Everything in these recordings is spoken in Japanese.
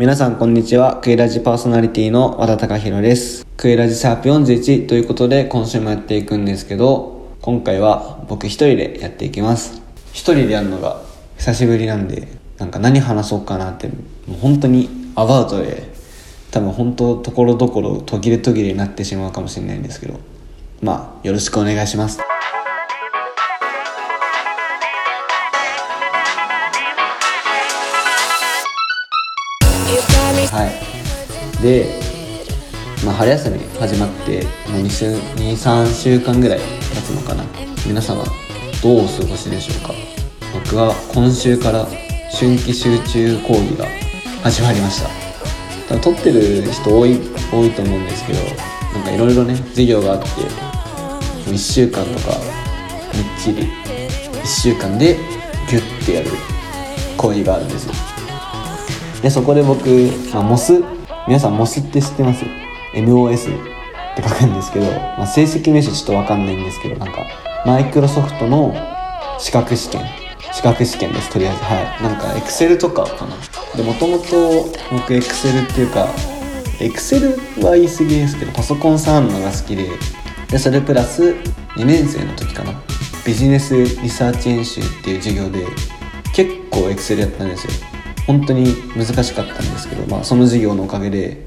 皆さんこんにちは。クイラジパーソナリティの和田隆弘です。クイラジシャープ41ということで今週もやっていくんですけど、今回は僕一人でやっていきます。一人でやるのが久しぶりなんで、なんか何話そうかなって、もう本当にアバウトで、多分本当ところどころ途切れ途切れになってしまうかもしれないんですけど、まあよろしくお願いします。はい。で、まあ、春休み始まって23週間ぐらい経つのかな。皆様どうお過ごしでしょうか。僕は今週から春季集中講義が始まりました。撮ってる人多い多いと思うんですけどなんかいろいろね授業があって1週間とかみっちり1週間でギュッてやる講義があるんですよ。でそこで僕、まあ、モス皆さんモスって知ってます ?MOS って書くんですけど、まあ、正式名称ちょっとわかんないんですけどなんかマイクロソフトの資格試験資格試験ですとりあえず。はい。なんかエクセルとかかな。でもともと僕エクセルっていうかエクセルは言い過ぎですけどパソコン触るのが好きででそれプラス2年生の時かな。ビジネスリサーチ演習っていう授業で結構エクセルやったんですよ。本当に難しかったんですけど、まあ、その授業のおかげで、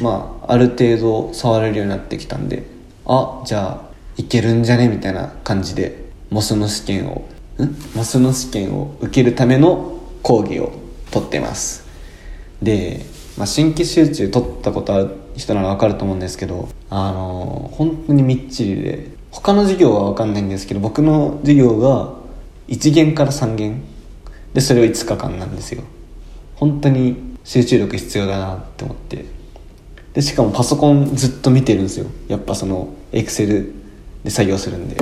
まあ、ある程度触れるようになってきたんであじゃあいけるんじゃね？みたいな感じでモスの試験をん？モスの試験を受けるための講義を取ってます。で、まあ、新規集中取ったことある人なら分かると思うんですけどあの本当にみっちりで他の授業は分かんないんですけど僕の授業が1限から3限でそれを5日間なんですよ。本当に集中力必要だなって思って。でしかもパソコンずっと見てるんですよ。やっぱそのエクセルで作業するんで。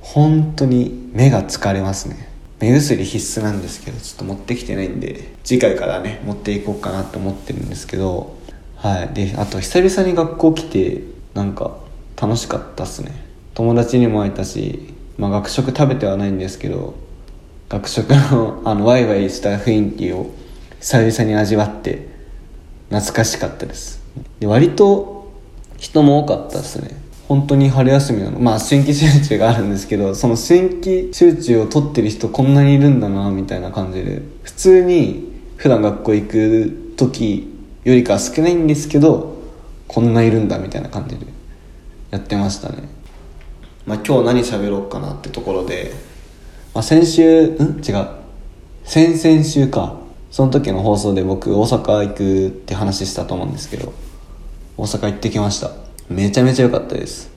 本当に目が疲れますね。目薬必須なんですけどちょっと持ってきてないんで次回からね持っていこうかなと思ってるんですけど。はい。であと久々に学校来てなんか楽しかったっすね。友達にも会えたし、まあ、学食食べてはないんですけど学食のあのワイワイした雰囲気を久々に味わって懐かしかったです。で割と人も多かったですね。本当に春休みなの。まあ新規集中があるんですけどその新規集中を取ってる人こんなにいるんだなみたいな感じで。普通に普段学校行く時よりかは少ないんですけどこんないるんだみたいな感じでやってましたね。まあ今日何喋ろうかなってところでまあ、先週ん？違う。先々週か。その時の放送で僕大阪行くって話したと思うんですけど大阪行ってきました。めちゃめちゃ良かったです。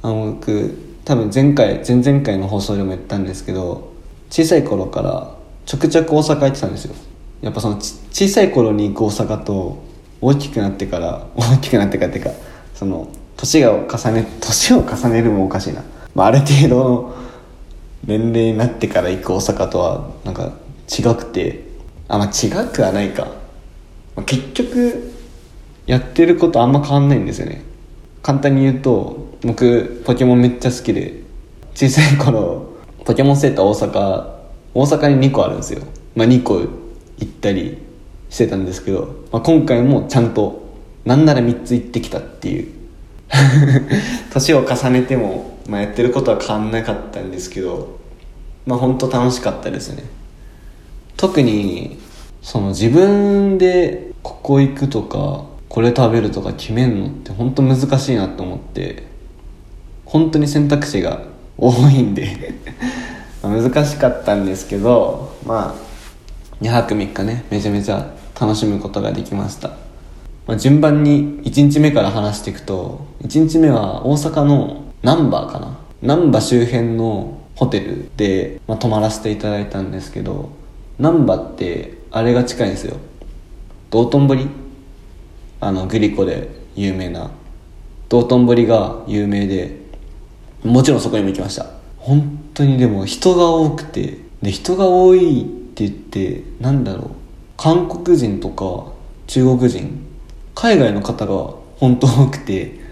あの僕多分前回前々回の放送でも言ったんですけど小さい頃からちょくちょく大阪行ってたんですよ。やっぱその小さい頃に行く大阪と大きくなってから大きくなってからっていうかその年が重ね年を重ねるもおかしいな、まあ、ある程度年齢になってから行く大阪とはなんか違くて。あまあ違くはないか、まあ、結局やってることあんま変わんないんですよね。簡単に言うと僕ポケモンめっちゃ好きで。小さい頃ポケモンセーター大阪大阪に2個あるんですよ。まあ2個行ったりしてたんですけど、まあ、今回もちゃんとなんなら3つ行ってきたっていう。年を重ねても、まあ、やってることは変わんなかったんですけどまあ本当楽しかったですね。特にその自分でここ行くとかこれ食べるとか決めんのって本当難しいなと思って本当に選択肢が多いんで 難しかったんですけどまあ2泊3日ねめちゃめちゃ楽しむことができました。まあ、順番に1日目から話していくと1日目は大阪の難波かな。難波周辺のホテルで、まあ、泊まらせていただいたんですけど難波ってあれが近いんですよ。道頓堀？あのグリコで有名な。道頓堀が有名でもちろんそこにも行きました。本当にでも人が多くて。で人が多いって言ってなんだろう。韓国人とか中国人海外の方が本当多くて。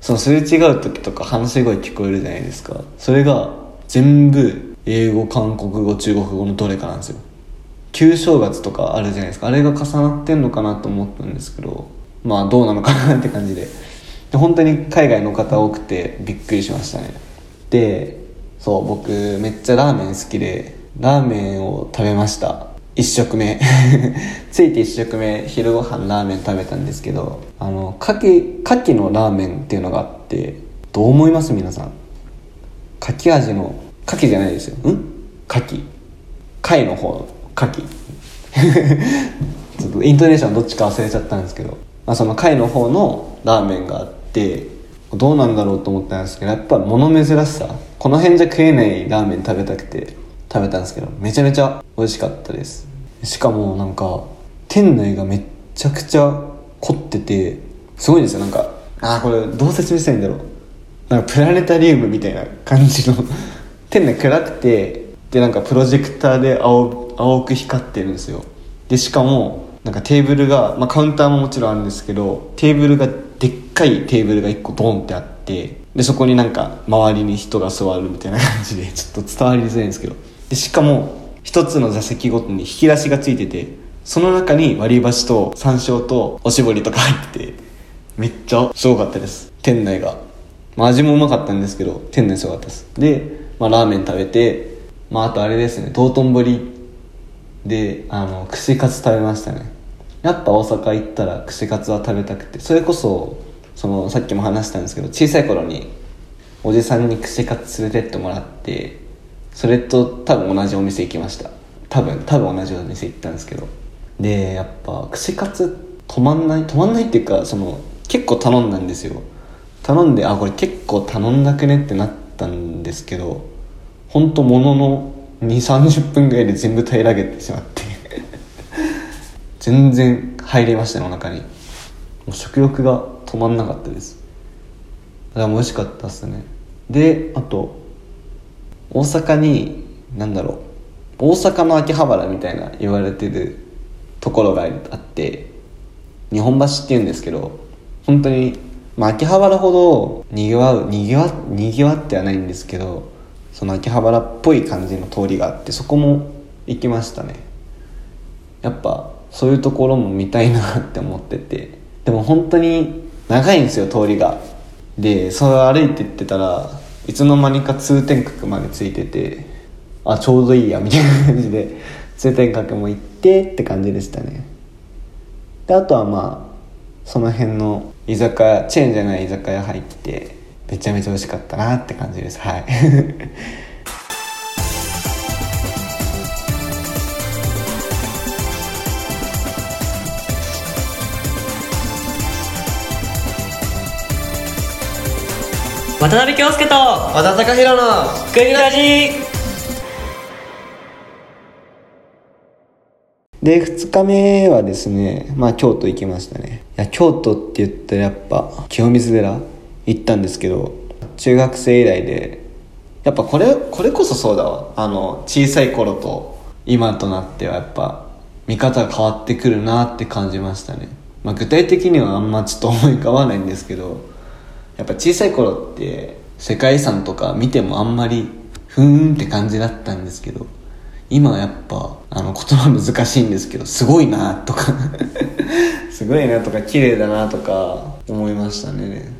そのすれ違う時とか話し声聞こえるじゃないですか。それが全部英語韓国語中国語のどれかなんですよ。旧正月とかあるじゃないですか。あれが重なってんのかなと思ったんですけどまあどうなのかなって感じで。で本当に海外の方多くてびっくりしましたね。でそう僕めっちゃラーメン好きでラーメンを食べました。1食目。ついて1食目昼ご飯ラーメン食べたんですけどあの牡蠣牡蠣のラーメンっていうのがあってどう思います？皆さん。牡蠣味の牡蠣じゃないですよ。ん？牡蠣貝の方の牡蠣 ちょっとイントネーションどっちか忘れちゃったんですけど、まあ、その貝の方のラーメンがあってどうなんだろうと思ったんですけどやっぱ物珍しさ。この辺じゃ食えないラーメン食べたくて食べたんですけどめちゃめちゃ美味しかったです。しかもなんか店内がめっちゃくちゃ凝っててすごいんですよ。なんかああこれどう説明したらいいんだろう。なんかプラネタリウムみたいな感じの 店内暗くてでなんかプロジェクターで青青く光ってるんですよ。でしかもなんかテーブルが、まあ、カウンターももちろんあるんですけどテーブルがでっかいテーブルが1個ドンってあってでそこになんか周りに人が座るみたいな感じで ちょっと伝わりづらいんですけど。でしかも一つの座席ごとに引き出しがついててその中に割り箸と山椒とおしぼりとか入っててめっちゃすごかったです。店内が、まあ、味もうまかったんですけど店内すごかったです。で、まあ、ラーメン食べて、まあ、あとあれですね道頓堀であの串カツ食べましたね。やっぱ大阪行ったら串カツは食べたくてそれこそそのさっきも話したんですけど小さい頃におじさんに串カツ連れてってもらってそれと多分同じお店行きました。多分多分同じお店行ったんですけど。でやっぱ串カツ止まんない止まんないっていうかその結構頼んだんですよ。頼んであこれ結構頼んだくねってなったんですけど本当ものの2 3 0分ぐらいで全部平らげてしまって。全然入りましたねお腹に。もう食欲が止まんなかったです。だから美味しかったっすね。であと大阪に何だろう大阪の秋葉原みたいな言われてるところがあって日本橋っていうんですけど本当にまあ秋葉原ほどにぎわうにぎわにぎわってはないんですけどその秋葉原っぽい感じの通りがあってそこも行きましたね。やっぱそういうところも見たいなって思ってて。でも本当に長いんですよ通りが。でそれを歩いてってたらいつの間にか通天閣までついててあちょうどいいやみたいな感じで通天閣も行ってって感じでしたね。であとはまあその辺の居酒屋チェーンじゃない居酒屋入ってめちゃめちゃ美味しかったなって感じです。はい。渡辺京介と和田貴弘のクイラジで2日目はですねまあ京都行きましたね。いや京都って言ったらやっぱ清水寺行ったんですけど中学生以来でやっぱこれこれこそそうだわ。あの小さい頃と今となってはやっぱ見方が変わってくるなって感じましたね、まあ、具体的にはあんまちょっと思い浮かばないんですけどやっぱ小さい頃って世界遺産とか見てもあんまりふーんって感じだったんですけど今はやっぱあの言葉難しいんですけどすごいなとか すごいなとか綺麗だなとか思いましたね。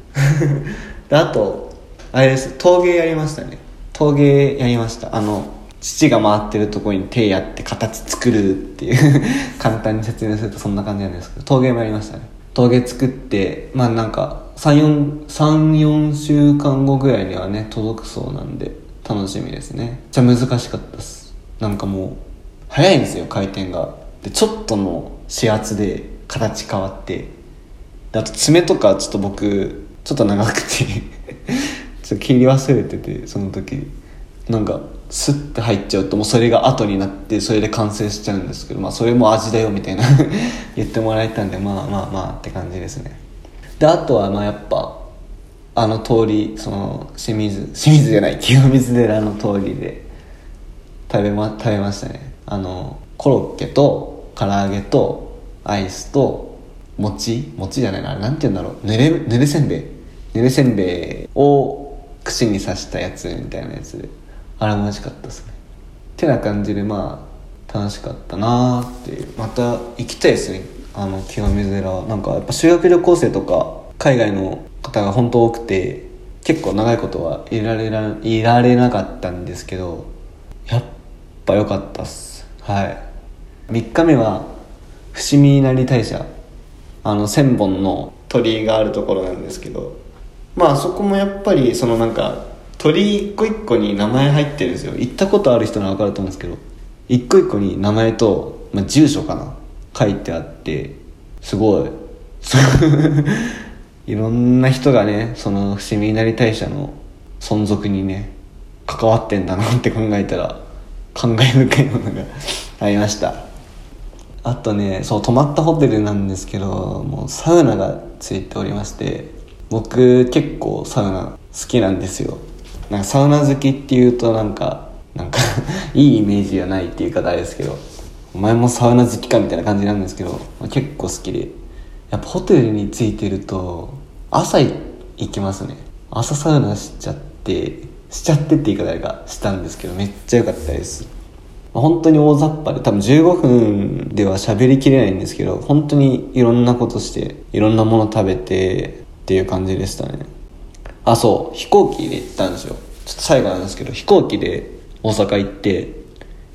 であとあれです。陶芸やりましたね。陶芸やりました。あの父が回ってるとこに手やって形作るっていう 簡単に説明するとそんな感じなんですけど陶芸もやりましたね。陶芸作ってまあなんか34週間後ぐらいにはね届くそうなんで楽しみですね。じゃ難しかったです。なんかもう早いんですよ回転が。でちょっとの指圧で形変わって。であと爪とかちょっと僕ちょっと長くて ちょっと切り忘れててその時。なんかスッて入っちゃうともうそれが後になってそれで完成しちゃうんですけどまあそれも味だよみたいな。言ってもらえたんでまあまあまあって感じですね。であとはまあやっぱあの通りその清水清水じゃない清水寺の通りで。食べま食べましたね。あのコロッケと唐揚げとアイスと餅餅じゃないななんて言うんだろう。ぬれぬれせんべい。ぬれせんべいを串に刺したやつみたいなやつで。あれも味しかったですね。てな感じでまあ楽しかったなーっていう。また行きたいですね。あの清水寺。なんかやっぱ修学旅行生とか海外の方が本当多くて結構長いことはいられらいられなかったんですけどぱ良かったっす。はい。3日目は伏見稲荷大社。あの千本の鳥居があるところなんですけど。まあそこもやっぱりそのなんか鳥居一個一個に名前入ってるんですよ。行ったことある人なら分かると思うんですけど。一個一個に名前と、まあ、住所かな。書いてあって。すごい。いろんな人がねその伏見稲荷大社の存続にね関わってんだなって考えたら。感慨深いものがありました。あとねそう泊まったホテルなんですけどもうサウナがついておりまして僕結構サウナ好きなんですよ。なんかサウナ好きっていうとなんかなんか いいイメージはないっていう方ですけどお前もサウナ好きかみたいな感じなんですけど、まあ、結構好きでやっぱホテルについてると朝行きますね。朝サウナしちゃってしちゃってって言い方がしたんですけどめっちゃ良かったです。本当に大雑把で多分15分では喋りきれないんですけど本当にいろんなことしていろんなもの食べてっていう感じでしたね。あそう飛行機で行ったんですよ。ちょっと最後なんですけど飛行機で大阪行って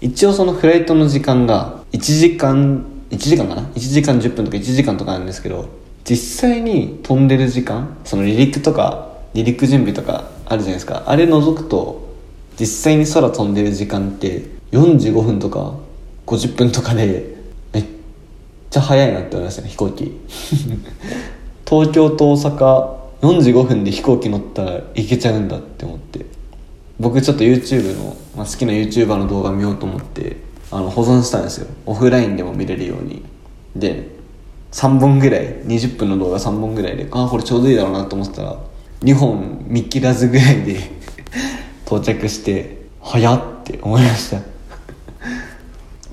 一応そのフライトの時間が1時間1時間かな？1時間10分とか1時間とかなんですけど実際に飛んでる時間その離陸とか離陸準備とかあるじゃないですか。あれ除くと実際に空飛んでる時間って45分とか50分とかでめっちゃ早いなって思いましたね飛行機。東京と大阪45分で飛行機乗ったら行けちゃうんだって思って。僕ちょっと YouTube の、まあ、好きな YouTuber の動画見ようと思ってあの保存したんですよ。オフラインでも見れるように。で3本ぐらい20分の動画3本ぐらいでああこれちょうどいいだろうなと思ってたら2本見切らずぐらいで到着して早って思いました。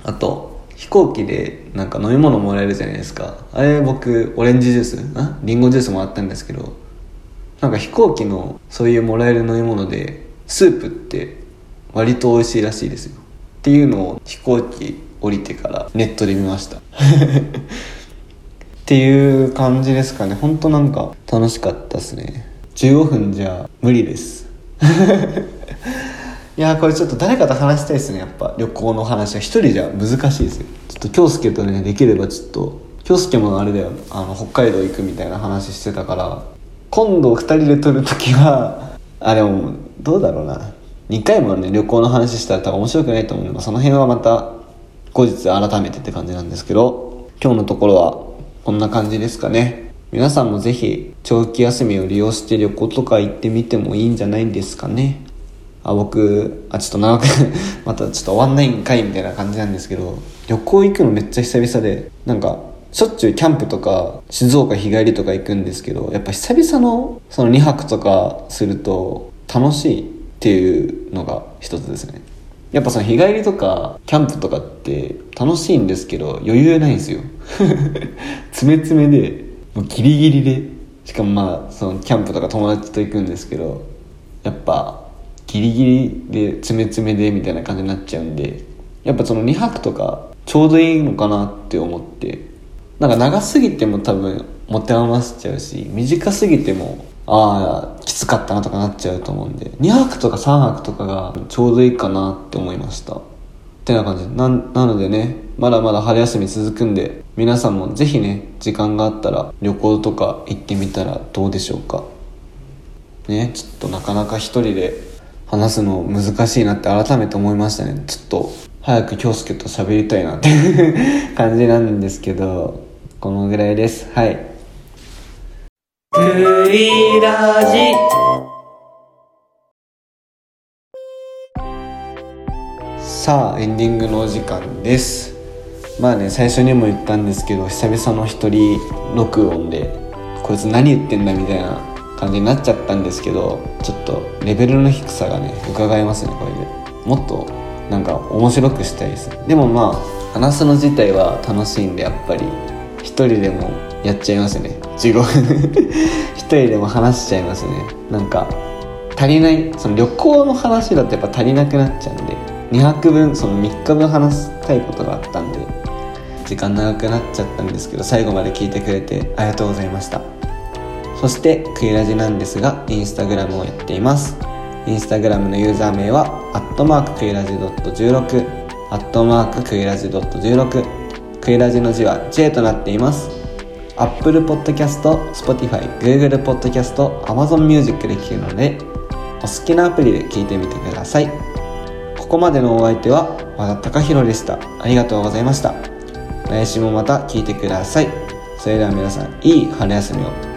あと飛行機でなんか飲み物もらえるじゃないですか。あれ僕オレンジジュースあ？リンゴジュースもらったんですけどなんか飛行機のそういうもらえる飲み物でスープって割と美味しいらしいですよ。っていうのを飛行機降りてからネットで見ました。っていう感じですかね。本当なんか楽しかったですね。15分じゃ無理です。いやこれちょっと誰かと話したいですねやっぱ。旅行の話は一人じゃ難しいですよ。ちょっと京介とねできればちょっと京介もあれだよ。あの北海道行くみたいな話してたから。今度2人で撮る時は あでもどうだろうな。2回もね旅行の話したら多分面白くないと思うのでその辺はまた後日改めてって感じなんですけど今日のところはこんな感じですかね。皆さんもぜひ長期休みを利用して旅行とか行ってみてもいいんじゃないですかね。あ僕あちょっと長く またちょっと終わんないんかいみたいな感じなんですけど旅行行くのめっちゃ久々でなんかしょっちゅうキャンプとか静岡日帰りとか行くんですけどやっぱ久々のその2泊とかすると楽しいっていうのが一つですね。やっぱその日帰りとかキャンプとかって楽しいんですけど余裕ないんですよ 詰め詰めで。もうギリギリでしかもまあそのキャンプとか友達と行くんですけどやっぱギリギリで詰め詰めでみたいな感じになっちゃうんでやっぱその2泊とかちょうどいいのかなって思ってなんか長すぎても多分持て余しちゃうし短すぎてもああきつかったなとかなっちゃうと思うんで2泊とか3泊とかがちょうどいいかなって思いました。ってな感じ。ななのでねまだまだ春休み続くんで皆さんもぜひね時間があったら旅行とか行ってみたらどうでしょうか？ねちょっとなかなか一人で話すの難しいなって改めて思いましたね。ちょっと早く京介と喋りたいなってい う感じなんですけどこのぐらいです。はい。クイラジ。さあエンディングのお時間ですまあね最初にも言ったんですけど久々の一人録音でこいつ何言ってんだみたいな感じになっちゃったんですけどちょっとレベルの低さがね伺えますねこれで。もっとなんか面白くしたいです。でもまあ話すの自体は楽しいんでやっぱり一人でもやっちゃいますね。15分 一人でも話しちゃいますね。なんか足りないその旅行の話だとやっぱ足りなくなっちゃうんで2泊分その3日分話したいことがあったんで時間長くなっちゃったんですけど最後まで聞いてくれてありがとうございました。そしてクイラジなんですがインスタグラムをやっています。インスタグラムのユーザー名はアットマーククイラジドット .16 アットマーククイラジドット .16 クイラジの字は J となっています。Apple Podcast、Spotify、Google Podcast、Amazon Music で聴けるのでお好きなアプリで聞いてみてください。ここまでのお相手は和田貴弘でした。ありがとうございました。来週もまた聞いてください。それでは皆さんいい春休みを。